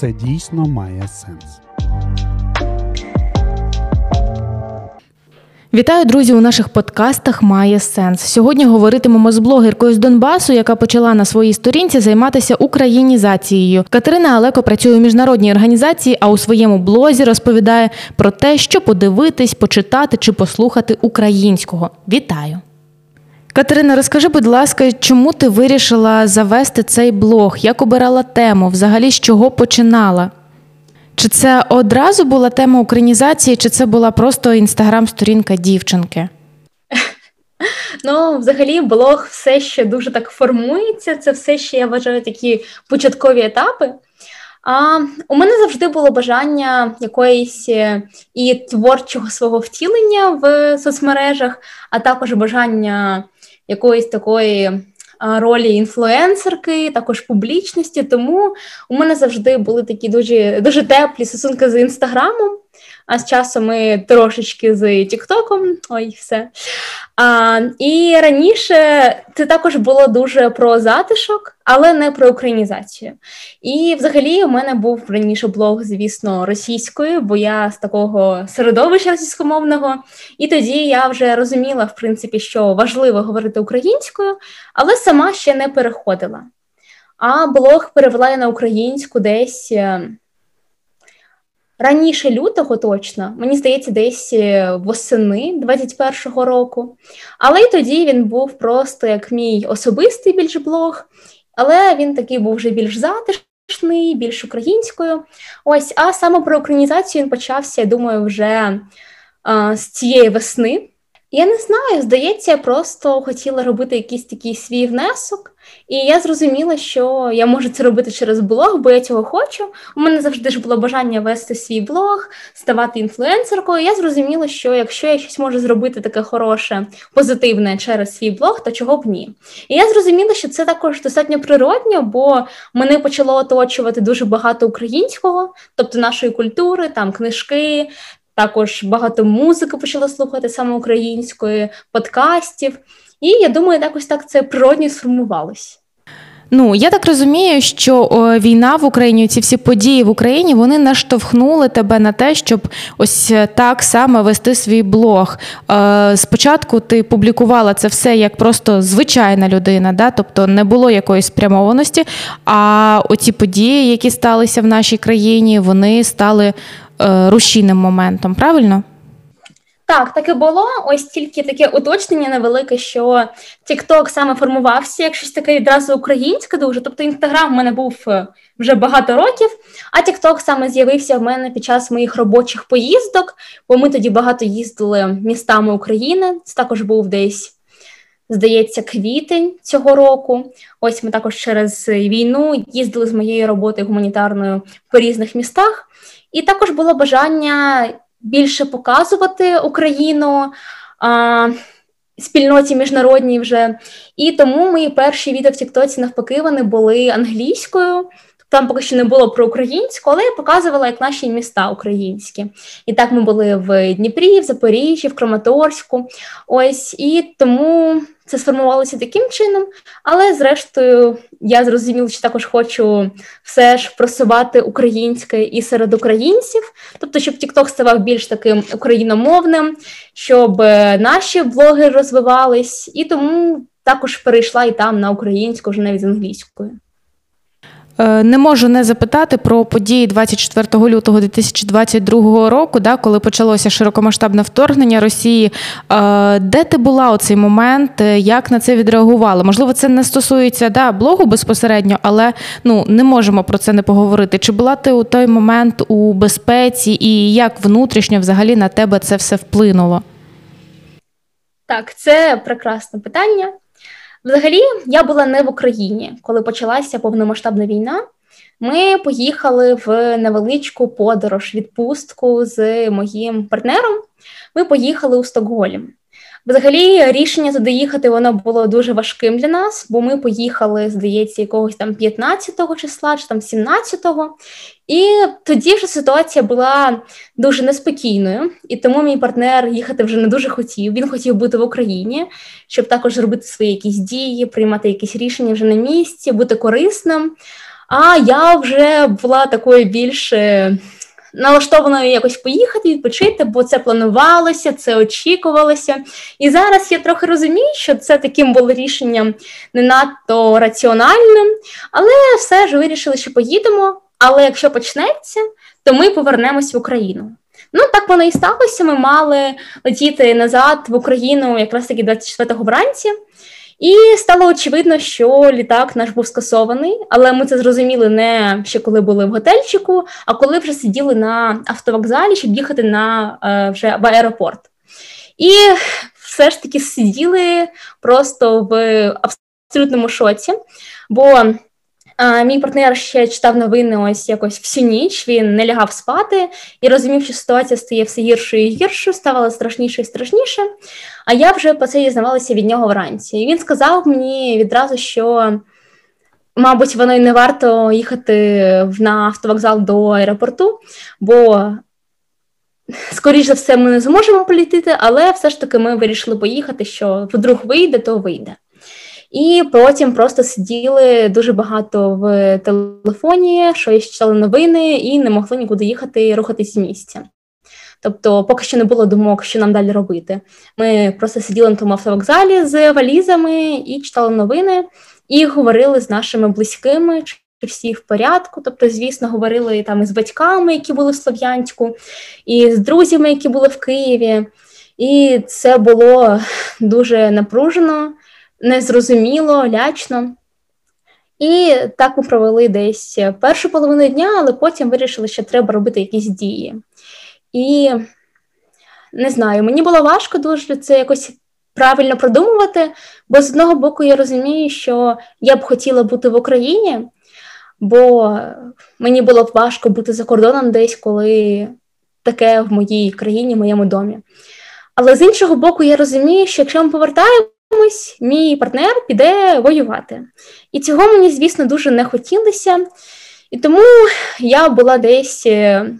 це дійсно має сенс. Вітаю, друзі! У наших подкастах має сенс. Сьогодні говоритимемо з блогеркою з Донбасу, яка почала на своїй сторінці займатися українізацією. Катерина Алеко працює у міжнародній організації, а у своєму блозі розповідає про те, що подивитись, почитати чи послухати українського. Вітаю! Катерина, розкажи, будь ласка, чому ти вирішила завести цей блог? Як обирала тему? Взагалі з чого починала? Чи це одразу була тема українізації, чи це була просто інстаграм-сторінка дівчинки? Ну, взагалі, блог все ще дуже так формується. Це все ще я вважаю такі початкові етапи. А у мене завжди було бажання якоїсь е, і творчого свого втілення в соцмережах, а також бажання якоїсь такої ролі інфлюенсерки, також публічності. Тому у мене завжди були такі дуже дуже теплі стосунки з інстаграмом. А з часом ми трошечки з Тіктоком, ой, все. А, І раніше це також було дуже про затишок, але не про українізацію. І взагалі у мене був раніше блог, звісно, російською, бо я з такого середовища російськомовного. І тоді я вже розуміла, в принципі, що важливо говорити українською, але сама ще не переходила. А блог перевела я на українську десь. Раніше лютого точно, мені здається, десь е, восени 21-го року. Але й тоді він був просто як мій особистий більш блог, але він такий був вже більш затишний, більш українською. Ось, а саме про українізацію він почався, я думаю, вже а, з цієї весни. Я не знаю, здається, я просто хотіла робити якийсь такий свій внесок, і я зрозуміла, що я можу це робити через блог, бо я цього хочу. У мене завжди ж було бажання вести свій блог, ставати інфлюенсеркою. Я зрозуміла, що якщо я щось можу зробити таке хороше, позитивне через свій блог, то чого б ні? І я зрозуміла, що це також достатньо природньо, бо мене почало оточувати дуже багато українського, тобто нашої культури, там книжки, також багато музики почала слухати саме української, подкастів. І я думаю, якось так це природньо сформувалось. Ну, я так розумію, що о, війна в Україні, ці всі події в Україні, вони наштовхнули тебе на те, щоб ось так само вести свій блог. Е, Спочатку ти публікувала це все як просто звичайна людина, да? тобто не було якоїсь спрямованості. А оці події, які сталися в нашій країні, вони стали Е, рушійним моментом, правильно? Так, так і було. Ось тільки таке уточнення невелике, що TikTok саме формувався як щось таке відразу українське дуже. Тобто інстаграм в мене був е, вже багато років, а TikTok саме з'явився в мене під час моїх робочих поїздок, бо ми тоді багато їздили містами України. Це також був десь, здається, квітень цього року. Ось ми також через війну їздили з моєю роботою гуманітарною по різних містах. І також було бажання більше показувати Україну а, спільноті міжнародній вже. І тому мої перші відео в Тіктоці навпаки вони були англійською. Там поки що не було про українську, але я показувала як наші міста українські. І так ми були в Дніпрі, в Запоріжжі, в Краматорську. Ось і тому це сформувалося таким чином. Але зрештою я зрозуміла, що також хочу все ж просувати українське і серед українців, тобто, щоб TikTok ставав більш таким україномовним, щоб наші блоги розвивались, і тому також перейшла і там на українську, вже навіть з англійською. Е, не можу не запитати про події 24 лютого 2022 року, да, коли почалося широкомасштабне вторгнення Росії. Е, де ти була у цей момент? Як на це відреагувала? Можливо, це не стосується да, блогу безпосередньо, але ну не можемо про це не поговорити. Чи була ти у той момент у безпеці, і як внутрішньо взагалі на тебе це все вплинуло? Так, це прекрасне питання. Взагалі, я була не в Україні, коли почалася повномасштабна війна. Ми поїхали в невеличку подорож, відпустку з моїм партнером. Ми поїхали у Стокгольм. Взагалі, рішення туди їхати воно було дуже важким для нас, бо ми поїхали, здається, якогось там 15-го числа чи там 17-го. І тоді вже ситуація була дуже неспокійною, і тому мій партнер їхати вже не дуже хотів. Він хотів бути в Україні, щоб також робити свої якісь дії, приймати якісь рішення вже на місці, бути корисним. А я вже була такою більш налаштованою якось поїхати, відпочити, бо це планувалося, це очікувалося. І зараз я трохи розумію, що це таким було рішенням не надто раціональним, але все ж вирішили, що поїдемо. Але якщо почнеться, то ми повернемось в Україну. Ну так воно і сталося. Ми мали летіти назад в Україну якраз таки 24-го вранці. І стало очевидно, що літак наш був скасований, але ми це зрозуміли не ще коли були в готельчику, а коли вже сиділи на автовокзалі, щоб їхати на е, вже в аеропорт. І все ж таки сиділи просто в абсолютному шоці. бо Мій партнер ще читав новини ось якось всю ніч. Він не лягав спати і розумів, що ситуація стає все гіршою і гіршою, ставала страшніше і страшніше. А я вже по це дізнавалася від нього вранці. І він сказав мені відразу, що, мабуть, воно й не варто їхати на автовокзал до аеропорту, бо. Скоріше за все, ми не зможемо політити, але все ж таки ми вирішили поїхати, що вдруг вийде, то вийде. І потім просто сиділи дуже багато в телефоні, щось читали новини і не могли нікуди їхати рухатись з місця. Тобто, поки що не було думок, що нам далі робити. Ми просто сиділи на тому автовокзалі з валізами і читали новини, і говорили з нашими близькими, чи всі в порядку. Тобто, звісно, говорили там із батьками, які були в Слов'янську, і з друзями, які були в Києві. І це було дуже напружено незрозуміло, лячно. І так ми провели десь першу половину дня, але потім вирішили, що треба робити якісь дії. І не знаю, мені було важко дуже це якось правильно продумувати, бо з одного боку я розумію, що я б хотіла бути в Україні, бо мені було б важко бути за кордоном десь, коли таке в моїй країні, в моєму домі. Але з іншого боку, я розумію, що якщо ми повертаємо мій партнер піде воювати. І цього мені, звісно, дуже не хотілося. І тому я була десь е,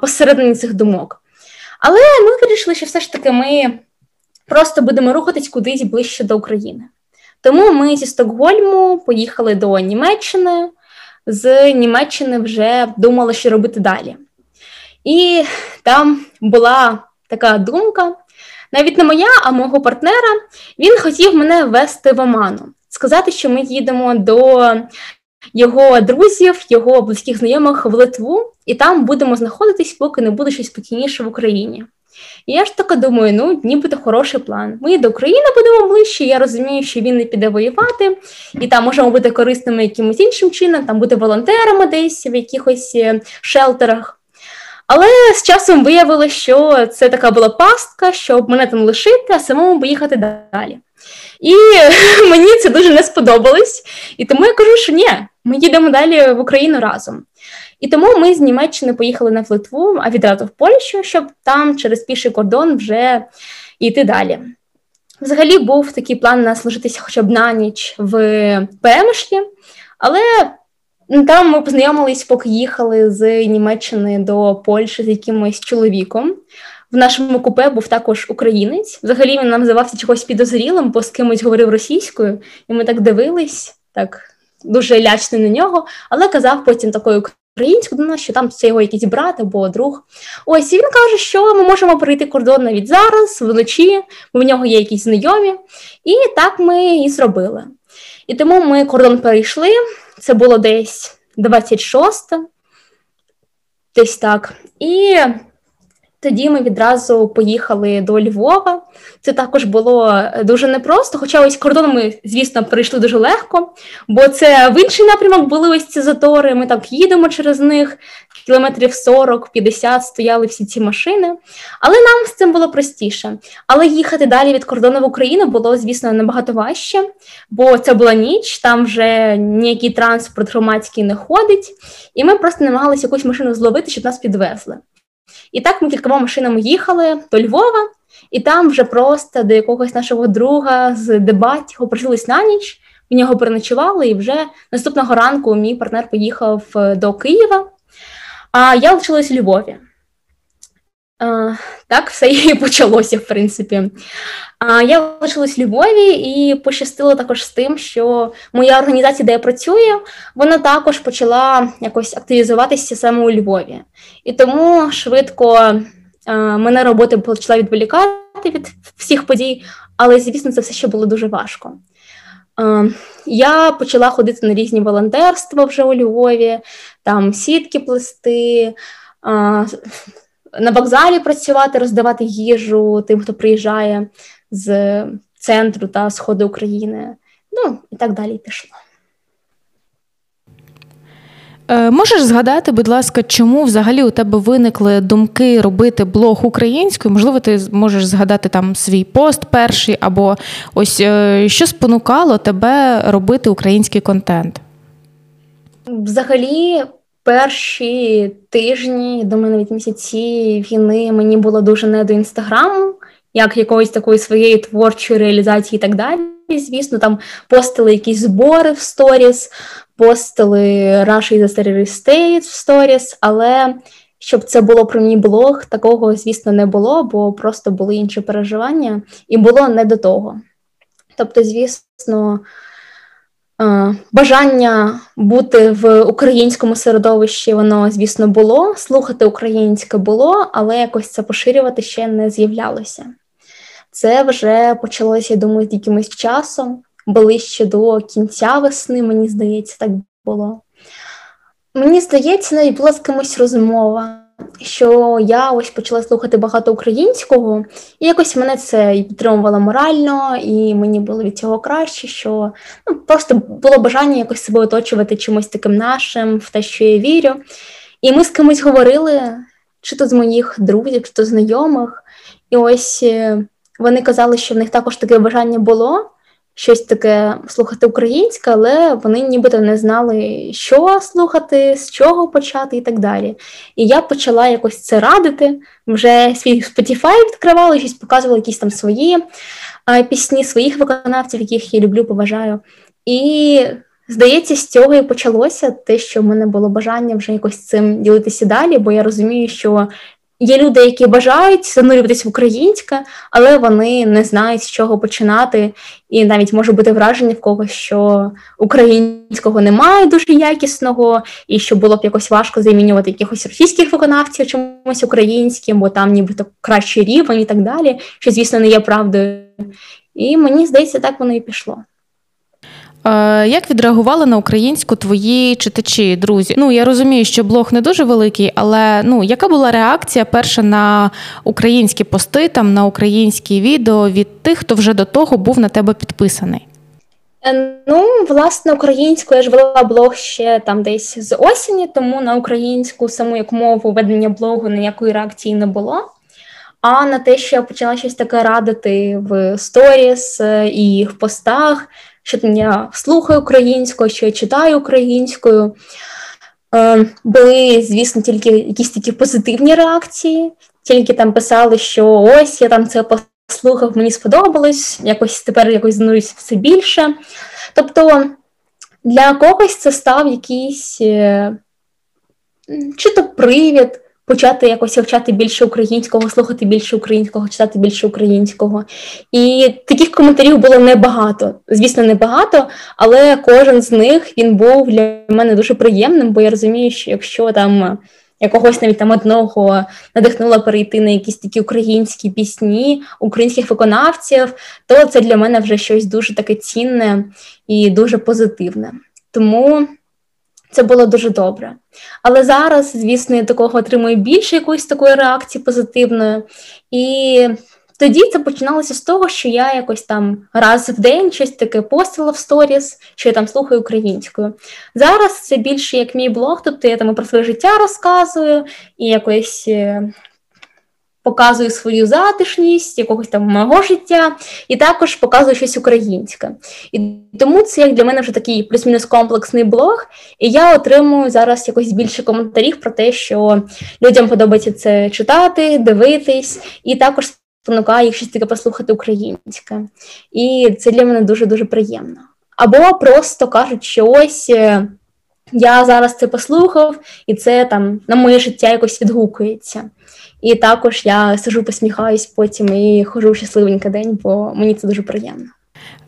посередині цих думок. Але ми вирішили, що все ж таки ми просто будемо рухатись кудись ближче до України. Тому ми зі Стокгольму поїхали до Німеччини, з Німеччини вже думали, що робити далі. І там була така думка, навіть не моя, а мого партнера, він хотів мене ввести в оману, сказати, що ми їдемо до його друзів, його близьких знайомих в Литву, і там будемо знаходитись, поки не буде щось спокійніше в Україні. І я ж така думаю, ну нібито хороший план. Ми до України будемо ближче. Я розумію, що він не піде воювати, і там можемо бути корисними якимось іншим чином, там бути волонтерами десь в якихось е, шелтерах. Але з часом виявилося, що це така була пастка, щоб мене там лишити, а самому поїхати далі. І мені це дуже не сподобалось. І тому я кажу, що ні, ми їдемо далі в Україну разом. І тому ми з Німеччини поїхали на Литву, а відразу в Польщу, щоб там через піший кордон вже йти далі. Взагалі був такий план нас лишитися хоча б на ніч в Перемишлі, але там ми познайомились, поки їхали з Німеччини до Польщі з якимось чоловіком. В нашому купе був також українець. Взагалі він нам здавався чогось підозрілим, бо з кимось говорив російською, і ми так дивились, так дуже лячно на нього, але казав потім такою українською нас, що там це його якийсь брат або друг. Ось і він каже, що ми можемо перейти кордон навіть зараз, вночі, бо в нього є якісь знайомі. І так ми і зробили. І тому ми кордон перейшли. Це було десь 26, десь так. І тоді ми відразу поїхали до Львова. Це також було дуже непросто. Хоча ось кордон ми, звісно, прийшли дуже легко, бо це в інший напрямок були ось ці затори. Ми так їдемо через них, кілометрів 40-50 стояли всі ці машини. Але нам з цим було простіше. Але їхати далі від кордону в Україну було, звісно, набагато важче, бо це була ніч, там вже ніякий транспорт громадський не ходить, і ми просто намагалися якусь машину зловити, щоб нас підвезли. І так ми кількома машинами їхали до Львова, і там вже просто до якогось нашого друга з дебатів опрились на ніч. В нього переночували, і вже наступного ранку мій партнер поїхав е, до Києва, а я лишилась у Львові. Так, все і почалося, в принципі. Я лишилась у Львові і пощастило також з тим, що моя організація, де я працюю, вона також почала якось активізуватися саме у Львові. І тому швидко мене робота почала відволікати від всіх подій, але, звісно, це все ще було дуже важко. Я почала ходити на різні волонтерства вже у Львові, там сітки плести на вокзалі працювати, роздавати їжу тим, хто приїжджає з центру та сходу України. Ну і так далі пішло. Е, можеш згадати, будь ласка, чому взагалі у тебе виникли думки робити блог українською? Можливо, ти можеш згадати там свій пост перший, або ось е, що спонукало тебе робити український контент? Взагалі, перші тижні, мене навіть місяці війни мені було дуже не до інстаграму, як якоїсь такої своєї творчої реалізації і так далі. Звісно, там постили якісь збори в сторіс, постили Russia is a terrorist state в сторіс, але щоб це було про мій блог, такого, звісно, не було, бо просто були інші переживання, і було не до того. Тобто, звісно, Бажання бути в українському середовищі, воно, звісно, було. Слухати українське було, але якось це поширювати ще не з'являлося. Це вже почалося, я думаю, з якимось часом, ближче до кінця весни, мені здається, так було. Мені здається, навіть була з кимось розмова що я ось почала слухати багато українського, і якось мене це і підтримувало морально, і мені було від цього краще, що ну, просто було бажання якось себе оточувати чимось таким нашим, в те, що я вірю. І ми з кимось говорили, чи то з моїх друзів, чи то знайомих, і ось е, вони казали, що в них також таке бажання було щось таке слухати українське, але вони нібито не знали, що слухати, з чого почати і так далі. І я почала якось це радити. Вже свій Spotify відкривала, щось показувала якісь там свої а, пісні, своїх виконавців, яких я люблю, поважаю. І здається, з цього і почалося те, що в мене було бажання вже якось цим ділитися далі, бо я розумію, що Є люди, які бажають занурюватись в українське, але вони не знають, з чого починати, і навіть може бути враження в когось, що українського немає дуже якісного, і що було б якось важко замінювати якихось російських виконавців чомусь українським, бо там нібито кращий рівень і так далі, що, звісно, не є правдою. І мені здається, так воно і пішло. Е, як відреагували на українську твої читачі, друзі? Ну я розумію, що блог не дуже великий, але ну яка була реакція перша на українські пости, там на українські відео від тих, хто вже до того був на тебе підписаний? Е, ну, власне, українську я ж вела блог ще там десь з осені, тому на українську саму як мову ведення блогу ніякої реакції не було. А на те, що я почала щось таке радити в сторіс е, і в постах, що я слухаю українською, що я читаю українською. Е, були, звісно, тільки якісь такі позитивні реакції, тільки там писали, що ось я там це послухав, мені сподобалось, якось тепер якось занурюсь все більше. Тобто для когось це став якийсь е, чи то привід почати якось вивчати більше українського, слухати більше українського, читати більше українського. І таких коментарів було небагато. Звісно, небагато, але кожен з них він був для мене дуже приємним, бо я розумію, що якщо там. Якогось навіть там одного надихнула перейти на якісь такі українські пісні, українських виконавців, то це для мене вже щось дуже таке цінне і дуже позитивне. Тому це було дуже добре. Але зараз, звісно, я такого отримую більше якоїсь такої реакції позитивної. І тоді це починалося з того, що я якось там раз в день щось таке постила в сторіс, що я там слухаю українською. Зараз це більше як мій блог, тобто я там про своє життя розказую і якось е, показую свою затишність, якогось там мого життя, і також показую щось українське. І тому це як для мене вже такий плюс-мінус комплексний блог. І я отримую зараз якось більше коментарів про те, що людям подобається це читати, дивитись, і також спонукає їх щось таке послухати українське. І це для мене дуже дуже приємно. Або просто кажуть, що ось. Е, я зараз це послухав, і це там на моє життя якось відгукується. І також я сижу, посміхаюсь потім і хожу щасливенький день, бо мені це дуже приємно.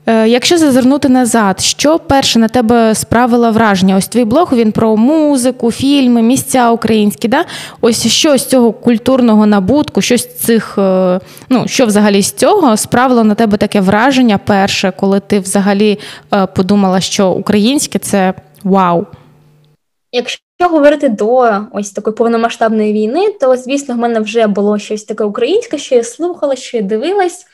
Е, якщо зазирнути назад, що перше на тебе справило враження? Ось твій блог він про музику, фільми, місця українські. Да? Ось що з цього культурного набутку, що з цих, е, ну що взагалі з цього справило на тебе таке враження перше, коли ти взагалі е, подумала, що українське це вау. Якщо говорити до ось такої повномасштабної війни, то звісно в мене вже було щось таке українське, що я слухала, що я дивилась.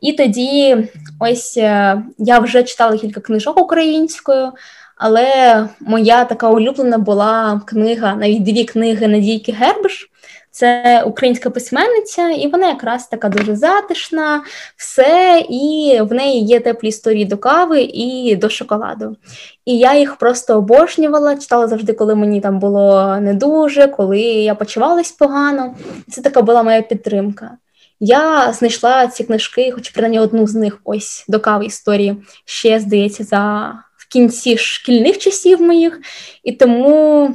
І тоді ось е, я вже читала кілька книжок українською, але моя така улюблена була книга, навіть дві книги Надійки Гербиш. Це українська письменниця, і вона якраз така дуже затишна, все, і в неї є теплі історії до кави і до шоколаду. І я їх просто обожнювала, читала завжди, коли мені там було не дуже, коли я почувалась погано. Це така була моя підтримка. Я знайшла ці книжки, хоч принаймні одну з них ось до кави історії, ще здається, за в кінці шкільних часів моїх, і тому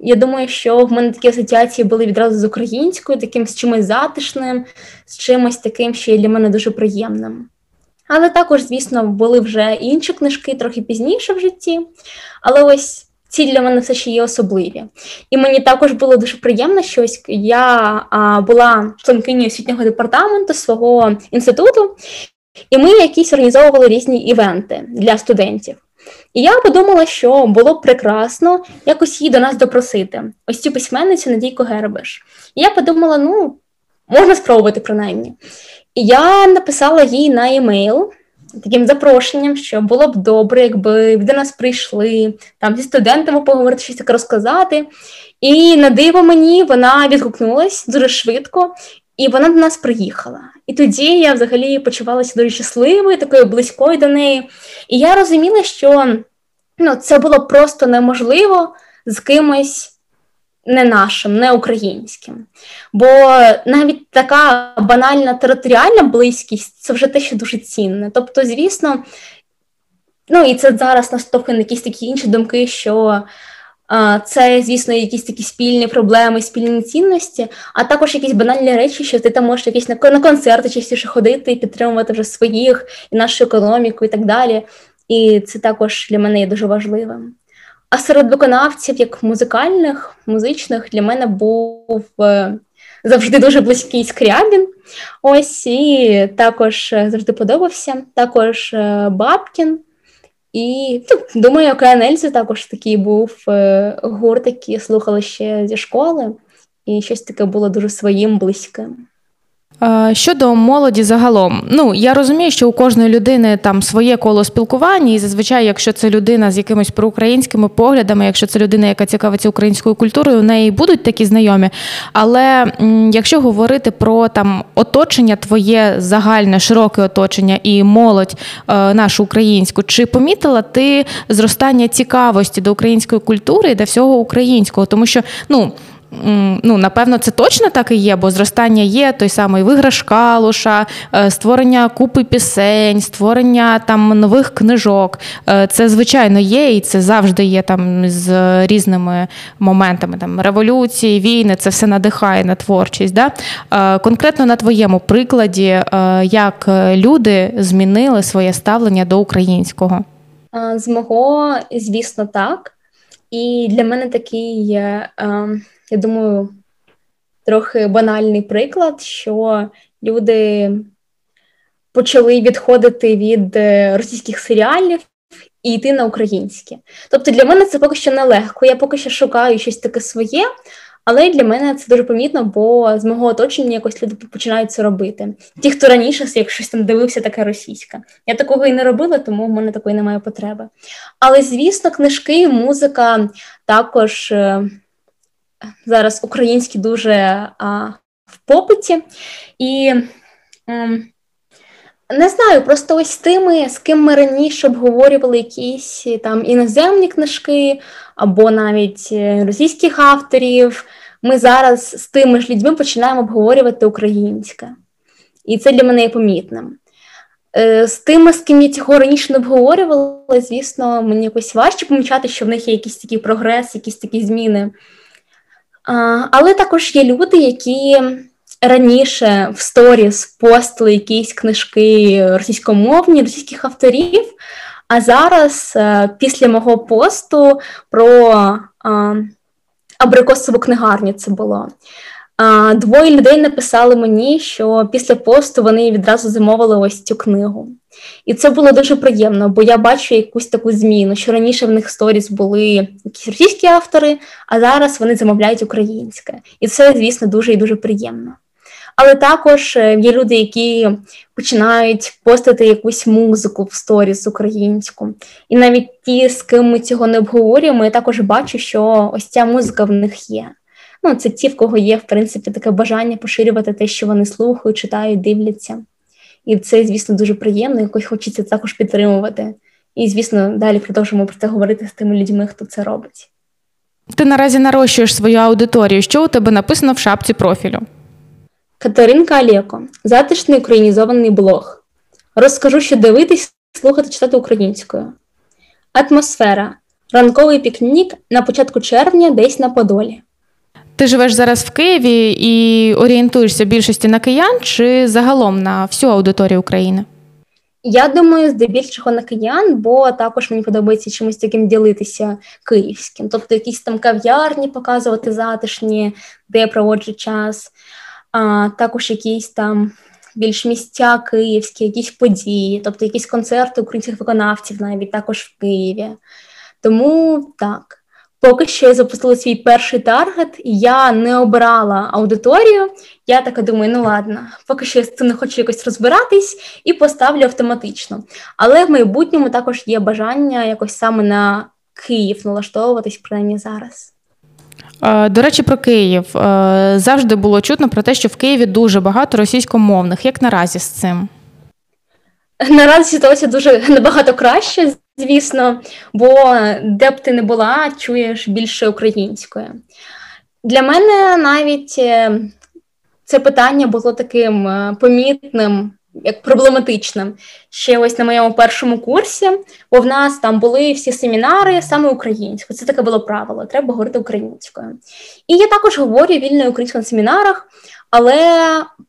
я думаю, що в мене такі асоціації були відразу з українською, таким з чимось затишним, з чимось таким, що є для мене дуже приємним. Але також, звісно, були вже інші книжки трохи пізніше в житті. Але ось ці для мене все ще є особливі. І мені також було дуже приємно, що ось я а, була членкиною освітнього департаменту свого інституту, і ми якісь організовували різні івенти для студентів. І я подумала, що було б прекрасно якось її до нас допросити, ось цю письменницю Надійку Гербиш. І я подумала, ну, можна спробувати принаймні. І я написала їй на емейл таким запрошенням, що було б добре, якби до нас прийшли, там зі студентами поговорити, щось таке розказати. І на диво мені вона відгукнулась дуже швидко, і вона до нас приїхала. І тоді я взагалі почувалася дуже щасливою, такою близькою до неї. І я розуміла, що ну, це було просто неможливо з кимось не нашим, не українським. Бо навіть така банальна територіальна близькість це вже те, що дуже цінне. Тобто, звісно, ну і це зараз наштовхує на якісь такі інші думки, що. Це, звісно, якісь такі спільні проблеми, спільні цінності, а також якісь банальні речі, що ти там можеш якісь на концерти частіше ходити і підтримувати вже своїх і нашу економіку, і так далі. І це також для мене є дуже важливим. А серед виконавців, як музикальних, музичних, для мене був е, завжди дуже близький скрябін. Ось і також е, завжди подобався. Також е, Бабкін. І ну, думаю, Ельзи також такий був гурт, який слухали ще зі школи, і щось таке було дуже своїм близьким. Щодо молоді загалом, ну я розумію, що у кожної людини там своє коло спілкування, і зазвичай, якщо це людина з якимись проукраїнськими поглядами, якщо це людина, яка цікавиться українською культурою, у неї будуть такі знайомі. Але якщо говорити про там оточення, твоє загальне, широке оточення і молодь е, нашу українську, чи помітила ти зростання цікавості до української культури і до всього українського? Тому що ну ну, напевно, це точно так і є, бо зростання є той самий виграш калуша, е, створення купи пісень, створення там нових книжок. Е, це звичайно є, і це завжди є там з різними моментами там революції, війни. Це все надихає на творчість. Да? Е, конкретно на твоєму прикладі, як люди змінили своє ставлення до українського? З мого, звісно, так. І для мене такий. Ем, я думаю, трохи банальний приклад, що люди почали відходити від е, російських серіалів і йти на українське. Тобто для мене це поки що нелегко. Я поки що шукаю щось таке своє, але для мене це дуже помітно, бо з мого оточення якось люди починають це робити. Ті, хто раніше як щось там дивився, таке російське. Я такого і не робила, тому в мене такої немає потреби. Але, звісно, книжки, музика також. Зараз українські дуже а, в попиті. І м, не знаю, просто ось тими, з ким ми раніше обговорювали якісь там іноземні книжки або навіть е, російських авторів. Ми зараз з тими ж людьми починаємо обговорювати українське. І це для мене є помітним. Е, з тими, з ким я цього раніше не обговорювала, звісно, мені якось важче помічати, що в них є якийсь такий прогрес, якісь такі зміни. Але також є люди, які раніше в сторіс постили якісь книжки російськомовні, російських авторів. А зараз, е, після мого посту про абрикосову книгарню, це було. Двоє людей написали мені, що після посту вони відразу замовили ось цю книгу. І це було дуже приємно, бо я бачу якусь таку зміну, що раніше в них сторіс були якісь російські автори, а зараз вони замовляють українське. І це, звісно, дуже і дуже приємно. Але також е, є люди, які починають постити якусь музику в сторіс українську. І навіть ті, з ким ми цього не обговорюємо, я також бачу, що ось ця музика в них є. Ну, це ті, в кого є, в принципі, таке бажання поширювати те, що вони слухають, читають, дивляться. І це, звісно, дуже приємно, якось хочеться також підтримувати. І, звісно, далі продовжуємо про це говорити з тими людьми, хто це робить. Ти наразі нарощуєш свою аудиторію. Що у тебе написано в шапці профілю? Катеринка Алеко. Затишний українізований блог. Розкажу, що дивитись, слухати, читати українською. Атмосфера. Ранковий пікнік на початку червня десь на Подолі. Ти живеш зараз в Києві і орієнтуєшся більшості на киян чи загалом на всю аудиторію України? Я думаю, здебільшого на киян, бо також мені подобається чимось таким ділитися київським. Тобто якісь там кав'ярні показувати затишні, де я проводжу час, а також якісь там більш місця київські, якісь події, тобто якісь концерти українських виконавців навіть також в Києві. Тому так. Поки що я запустила свій перший таргет, і я не обирала аудиторію. Я така думаю, ну ладно, поки що я з цим не хочу якось розбиратись і поставлю автоматично. Але в майбутньому також є бажання якось саме на Київ налаштовуватись, принаймні зараз. До речі, про Київ завжди було чутно про те, що в Києві дуже багато російськомовних. Як наразі з цим? Наразі ситуація дуже набагато краще звісно, бо де б ти не була, чуєш більше української. Для мене навіть е, це питання було таким е, помітним. Як проблематичним ще ось на моєму першому курсі, бо в нас там були всі семінари саме українською. Це таке було правило, треба говорити українською. І я також говорю вільною українською на семінарах, але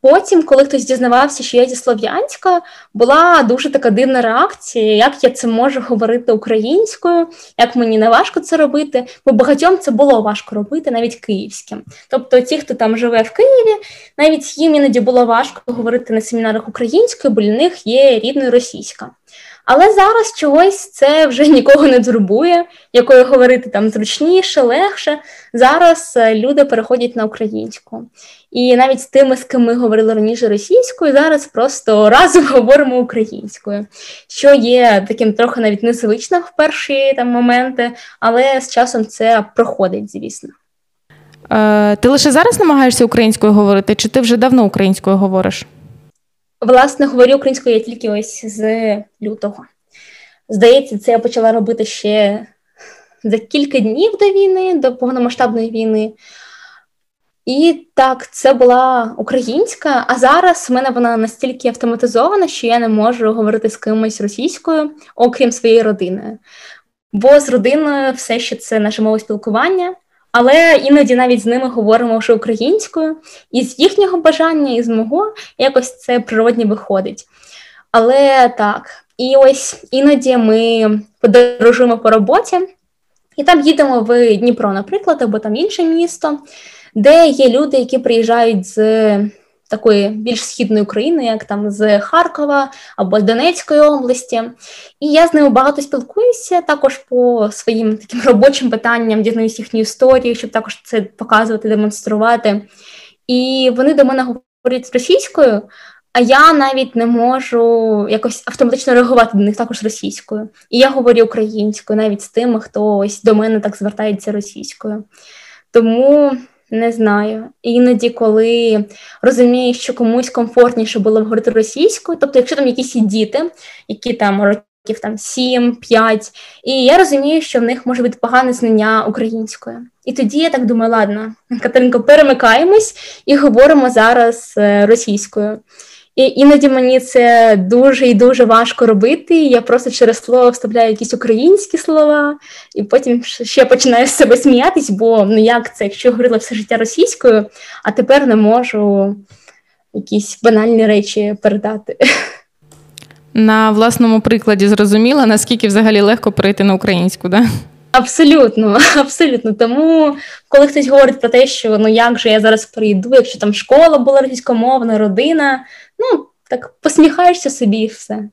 потім, коли хтось дізнавався, що я зі Слов'янська, була дуже така дивна реакція, як я це можу говорити українською, як мені не важко це робити, бо багатьом це було важко робити, навіть київським. Тобто, ті, хто там живе в Києві, навіть їм іноді було важко говорити на семінарах українською, бо для них є рідною російська. Але зараз чогось це вже нікого не турбує, якою говорити там зручніше, легше. Зараз е, люди переходять на українську. І навіть з тими, з ким ми говорили раніше російською, зараз просто разом говоримо українською, що є таким трохи навіть незвичним в перші там моменти, але з часом це проходить, звісно. Е, Ти лише зараз намагаєшся українською говорити, чи ти вже давно українською говориш? Власне, говорю українською я тільки ось з лютого. Здається, це я почала робити ще за кілька днів до війни, до повномасштабної війни. І так, це була українська, а зараз в мене вона настільки автоматизована, що я не можу говорити з кимось російською, окрім своєї родини. Бо з родиною все ще це наше мове спілкування. Але іноді навіть з ними говоримо вже українською, і з їхнього бажання, і з мого якось це природні виходить. Але так, і ось іноді ми подорожуємо по роботі, і там їдемо в Дніпро, наприклад, або там інше місто, де є люди, які приїжджають з такої більш східної України, як там з Харкова або з Донецької області. І я з ними багато спілкуюся, також по своїм таким робочим питанням, дізнаюсь їхню історію, щоб також це показувати, демонструвати. І вони до мене говорять російською. А я навіть не можу якось автоматично реагувати до них також російською. І я говорю українською, навіть з тими, хто ось до мене так звертається російською. Тому не знаю. Іноді, коли розумієш, що комусь комфортніше було говорити російською, тобто, якщо там якісь діти, які там років там 7-5, і я розумію, що в них може бути погане знання українською. І тоді я так думаю, ладно, Катеринко, перемикаємось і говоримо зараз е, російською. І іноді мені це дуже і дуже важко робити. Я просто через слово вставляю якісь українські слова, і потім ще починаю з себе сміятись, бо ну як це, якщо говорила все життя російською, а тепер не можу якісь банальні речі передати. На власному прикладі зрозуміла, наскільки взагалі легко перейти на українську, да? Абсолютно, абсолютно. Тому, коли хтось говорить про те, що ну як же я зараз прийду, якщо там школа була російськомовна, родина, ну так посміхаєшся собі і все.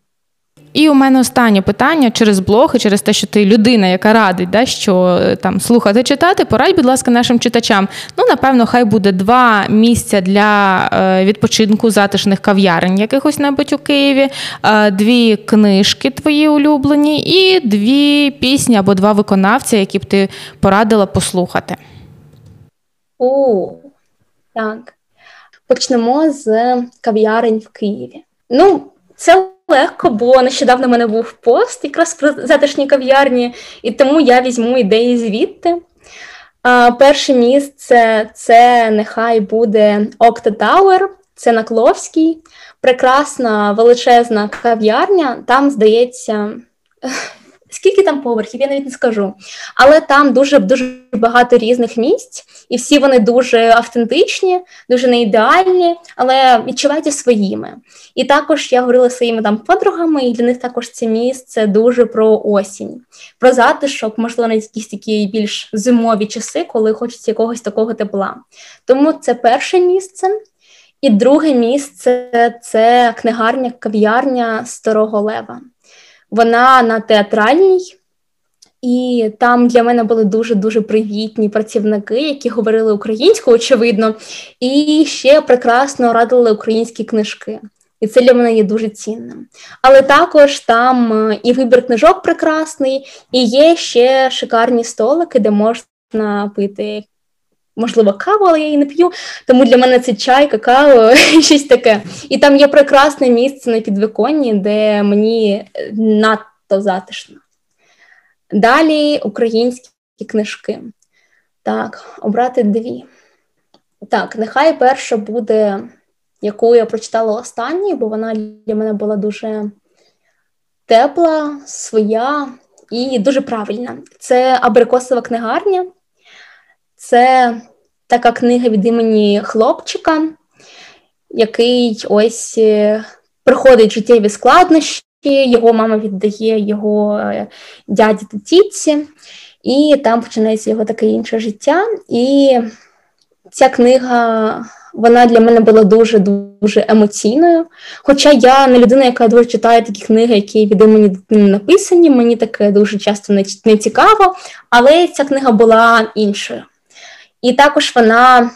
І у мене останнє питання через блог і через те, що ти людина, яка радить, да, що е, там слухати, читати, порадь, будь ласка, нашим читачам. Ну, напевно, хай буде два місця для е, відпочинку затишних кав'ярень, якихось небудь у Києві, е, дві книжки твої улюблені, і дві пісні або два виконавця, які б ти порадила послухати. О, так. Почнемо з кав'ярень в Києві. Ну, це легко, бо нещодавно в мене був пост якраз про затишні кав'ярні, і тому я візьму ідеї звідти. Перше місце це нехай буде Окта Тауер, це на Кловській. Прекрасна величезна кав'ярня. Там, здається, Скільки там поверхів, я навіть не скажу. Але там дуже дуже багато різних місць, і всі вони дуже автентичні, дуже не ідеальні, але відчувайте своїми. І також я говорила своїми там подругами, і для них також це місце дуже про осінь, про затишок, можливо, на якісь такі більш зимові часи, коли хочеться якогось такого тепла. Тому це перше місце. І друге місце це книгарня, кав'ярня Старого Лева. Вона на театральній, і там для мене були дуже-дуже привітні працівники, які говорили українською, очевидно, і ще прекрасно радили українські книжки. І це для мене є дуже цінним. Але також там е, і вибір книжок прекрасний, і є ще шикарні столики, де можна пити можливо, каву, але я її не п'ю. Тому для мене це чай, какао, щось таке. І там є прекрасне місце на підвиконні, де мені е, надто затишно. Далі українські книжки. Так, обрати дві. Так, нехай перша буде, яку я прочитала останній, бо вона для мене була дуже тепла, своя і дуже правильна. Це Абрикосова книгарня. Це така книга від імені хлопчика, який ось е, проходить життєві складнощі, його мама віддає його е, дяді та тітці, і там починається його таке інше життя. І ця книга. Вона для мене була дуже дуже емоційною. Хоча я не людина, яка дуже читає такі книги, які від імені дитини написані, мені таке дуже часто не цікаво, але ця книга була іншою. І також вона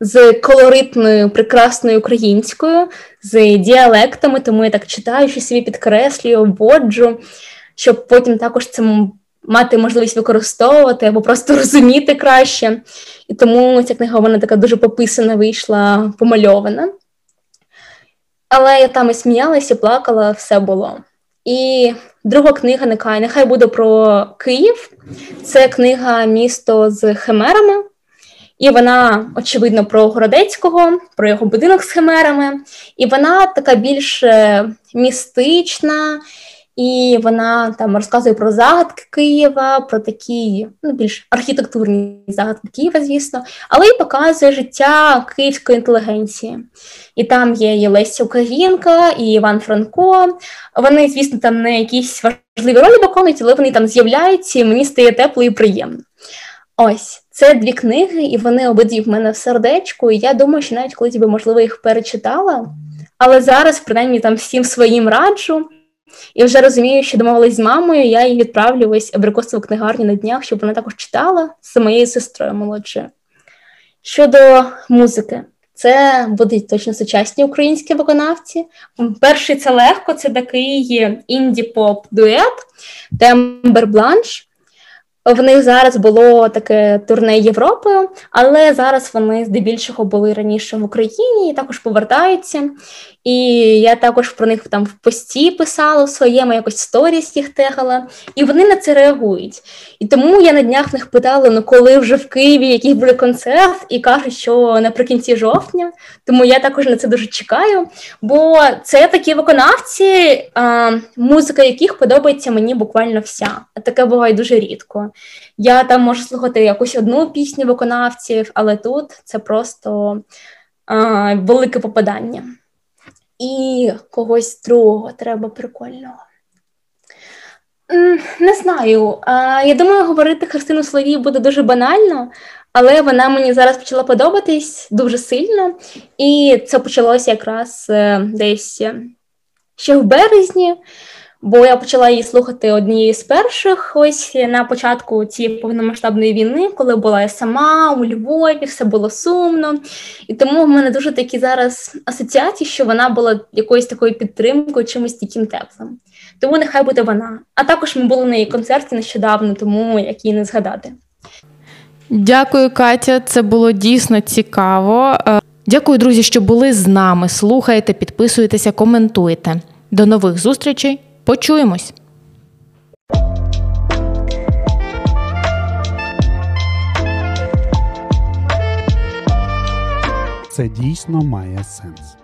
з колоритною, прекрасною українською, з діалектами, тому я так читаю, що собі підкреслюю, обводжу, щоб потім також це мати можливість використовувати або просто розуміти краще. І тому ця книга вона така дуже пописана, вийшла, помальована. Але я там і сміялася, і плакала, все було. І друга книга нехай нехай буде про Київ. Це книга Місто з химерами. І вона, очевидно, про Городецького, про його будинок з химерами. І вона така більш е, містична, і вона там розказує про загадки Києва, про такі ну, більш архітектурні загадки Києва, звісно, але й показує життя київської інтелігенції. І там є і Леся Українка, і Іван Франко. Вони, звісно, там не якісь важливі ролі виконують, але вони там з'являються, і мені стає тепло і приємно. Ось. Це дві книги, і вони обидві в мене в сердечку. І я думаю, що навіть колись би, можливо, їх перечитала. Але зараз, принаймні, там всім своїм раджу. І вже розумію, що домовилась з мамою, я їй відправлю ось абрикосову книгарню на днях, щоб вона також читала з моєю сестрою молодшою. Щодо музики, це будуть точно сучасні українські виконавці. Перший це легко, це такий інді-поп дует Тембер Бланш. В них зараз було таке турне Європою, але зараз вони здебільшого були раніше в Україні і також повертаються. І я також про них там в пості писала в своєму, якось сторіс їх тегала, і вони на це реагують. І тому я на днях них питала, ну коли вже в Києві якийсь буде концерт, і кажуть, що наприкінці жовтня. Тому я також на це дуже чекаю. Бо це такі виконавці, музика яких подобається мені буквально вся. А таке буває дуже рідко. Я там можу слухати якусь одну пісню виконавців, але тут це просто велике попадання. І когось другого треба прикольного. Не знаю. Я думаю, говорити Христину Словій буде дуже банально, але вона мені зараз почала подобатись дуже сильно, і це почалося якраз е, десь ще в березні бо я почала її слухати однією з перших, ось на початку цієї повномасштабної війни, коли була я сама у Львові, все було сумно. І тому в мене дуже такі зараз асоціації, що вона була якоюсь такою підтримкою, чимось таким теплим. Тому нехай буде вона. А також ми були на її концерті нещодавно, тому як її не згадати. Дякую, Катя. Це було дійсно цікаво. Е, дякую, друзі, що були з нами. Слухайте, підписуйтеся, коментуйте. До нових зустрічей. Почуємось! Це дійсно має сенс.